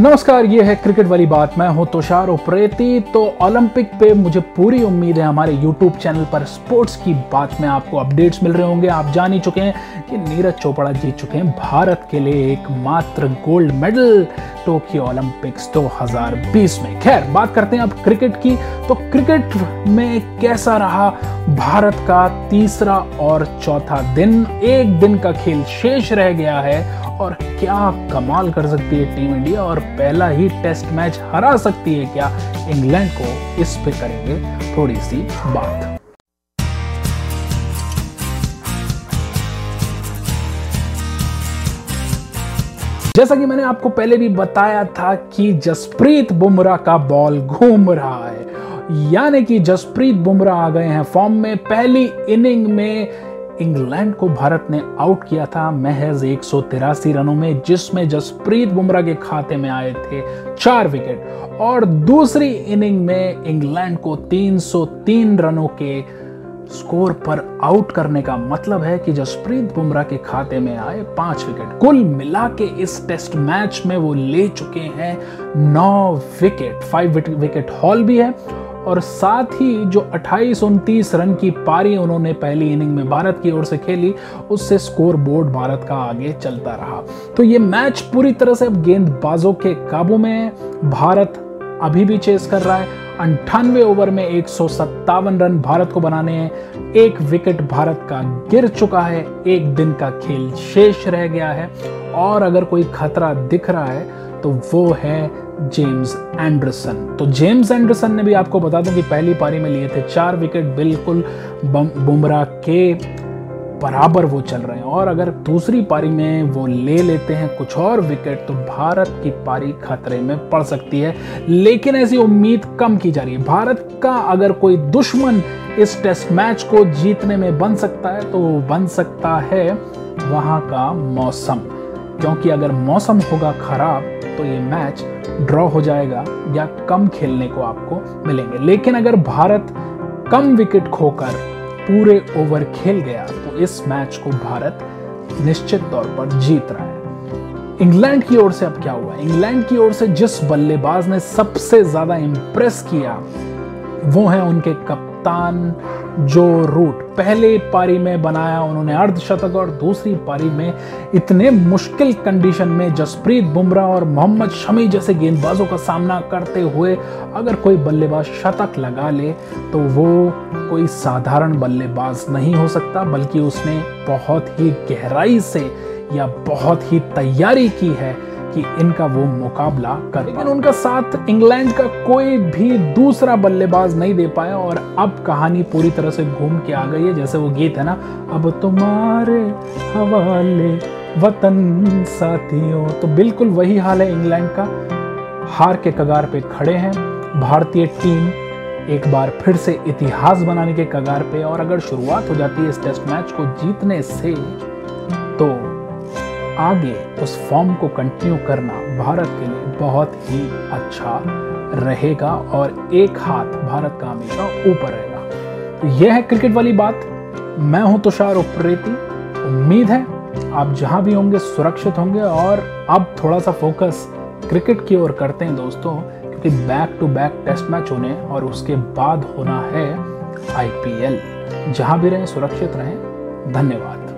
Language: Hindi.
नमस्कार, ये है क्रिकेट वाली बात। मैं हूँ तुषार उप्रेती। तो ओलंपिक पे मुझे पूरी उम्मीद है हमारे यूट्यूब चैनल पर स्पोर्ट्स की बात में आपको अपडेट्स मिल रहे होंगे। आप जान ही चुके हैं कि नीरज चोपड़ा जीत चुके हैं भारत के लिए एकमात्र गोल्ड मेडल, टोक्यो ओलंपिक्स 2020 में। खैर, बात करते हैं अब क्रिकेट की। तो क्रिकेट में कैसा रहा भारत का तीसरा और चौथा दिन? एक दिन का खेल शेष रह गया है और क्या कमाल कर सकती है टीम इंडिया? और पहला ही टेस्ट मैच हरा सकती है क्या? इंग्लैंड को इस पे करेंगे थोड़ी सी बात। जैसा कि मैंने आपको पहले भी बताया था कि जसप्रीत बुमराह का बॉल घूम रहा है। यानी कि जसप्रीत बुमराह आ गए हैं फॉर्म में, पहली इनिंग में इंग्लैंड को भारत ने आउट किया था महज एक सौ तिरासी रनों में, जिसमें जसप्रीत बुमराह के खाते में आए थे चार विकेट और दूसरी इनिंग में इंग्लैंड को 303 रनों के स्कोर पर आउट करने का मतलब है कि जसप्रीत बुमराह के खाते में आए पाँच विकेट कुल मिला के इस टेस्ट मैच में वो ले चुके हैं नौ विकेट फाइव विकेट हॉल भी है और साथ ही जो 28 उनतीस रन की पारी उन्होंने पहली इनिंग में भारत की ओर से खेली, उससे स्कोर बोर्ड भारत का आगे चलता रहा। तो ये मैच पूरी तरह से अब गेंदबाजों के काबू में है। भारत अभी भी चेस कर रहा है। अंठानवे ओवर में एक सौ सत्तावन रन भारत को बनाने हैं। एक विकेट भारत का गिर चुका है। एक दिन का खेल शेष रह गया है। और अगर कोई खतरा दिख रहा है तो वो है जेम्स एंडरसन तो जेम्स एंडरसन ने भी आपको बता दूँ कि पहली पारी में लिए थे, चार विकेट बिल्कुल बुमराह के बराबर वो चल रहे हैं। और अगर दूसरी पारी में वो ले लेते हैं कुछ और विकेट तो भारत की पारी खतरे में पड़ सकती है। लेकिन ऐसी उम्मीद कम की जा रही है। भारत का अगर कोई दुश्मन इस टेस्ट मैच को जीतने में बन सकता है तो वो बन सकता है वहाँ का मौसम। क्योंकि अगर मौसम होगा खराब तो ये मैच ड्रॉ हो जाएगा या कम खेलने को आपको मिलेंगे। लेकिन अगर भारत कम विकेट खोकर पूरे ओवर खेल गया तो इस मैच को भारत निश्चित तौर पर जीत रहा है। इंग्लैंड की ओर से अब क्या हुआ? इंग्लैंड की ओर से जिस बल्लेबाज ने सबसे ज़्यादा इंप्रेस किया, वो है उनके कप्तान जो रूट पहले पारी में बनाया उन्होंने अर्धशतक और दूसरी पारी में इतने मुश्किल कंडीशन में जसप्रीत बुमराह और मोहम्मद शमी जैसे गेंदबाजों का सामना करते हुए अगर कोई बल्लेबाज शतक लगा ले तो वो कोई साधारण बल्लेबाज नहीं हो सकता, बल्कि उसने बहुत ही गहराई से या बहुत ही तैयारी की है। कि इनका वो मुकाबला कर लेकिन उनका साथ इंग्लैंड का कोई भी दूसरा बल्लेबाज नहीं दे पाया और अब कहानी पूरी तरह से घूम के आ गई है, जैसे वो गीत है ना, अब तुम्हारे हवाले वतन साथियों तो बिल्कुल वही हाल है इंग्लैंड का। हार के कगार पे खड़े हैं, भारतीय टीम एक बार फिर से इतिहास बनाने के कगार पे और अगर शुरुआत हो जाती है इस टेस्ट मैच को जीतने से तो आगे उस फॉर्म को कंटिन्यू करना भारत के लिए बहुत ही अच्छा रहेगा और एक हाथ भारत का हमेशा ऊपर रहेगा। तो यह है क्रिकेट वाली बात। मैं हूँ तुषार उप्रेती। उम्मीद है आप जहाँ भी होंगे, सुरक्षित होंगे और अब थोड़ा सा फोकस क्रिकेट की ओर करते हैं दोस्तों, क्योंकि back to back test match होने और उसके बाद होना है आईपीएल जहाँ भी रहें, सुरक्षित रहें। धन्यवाद।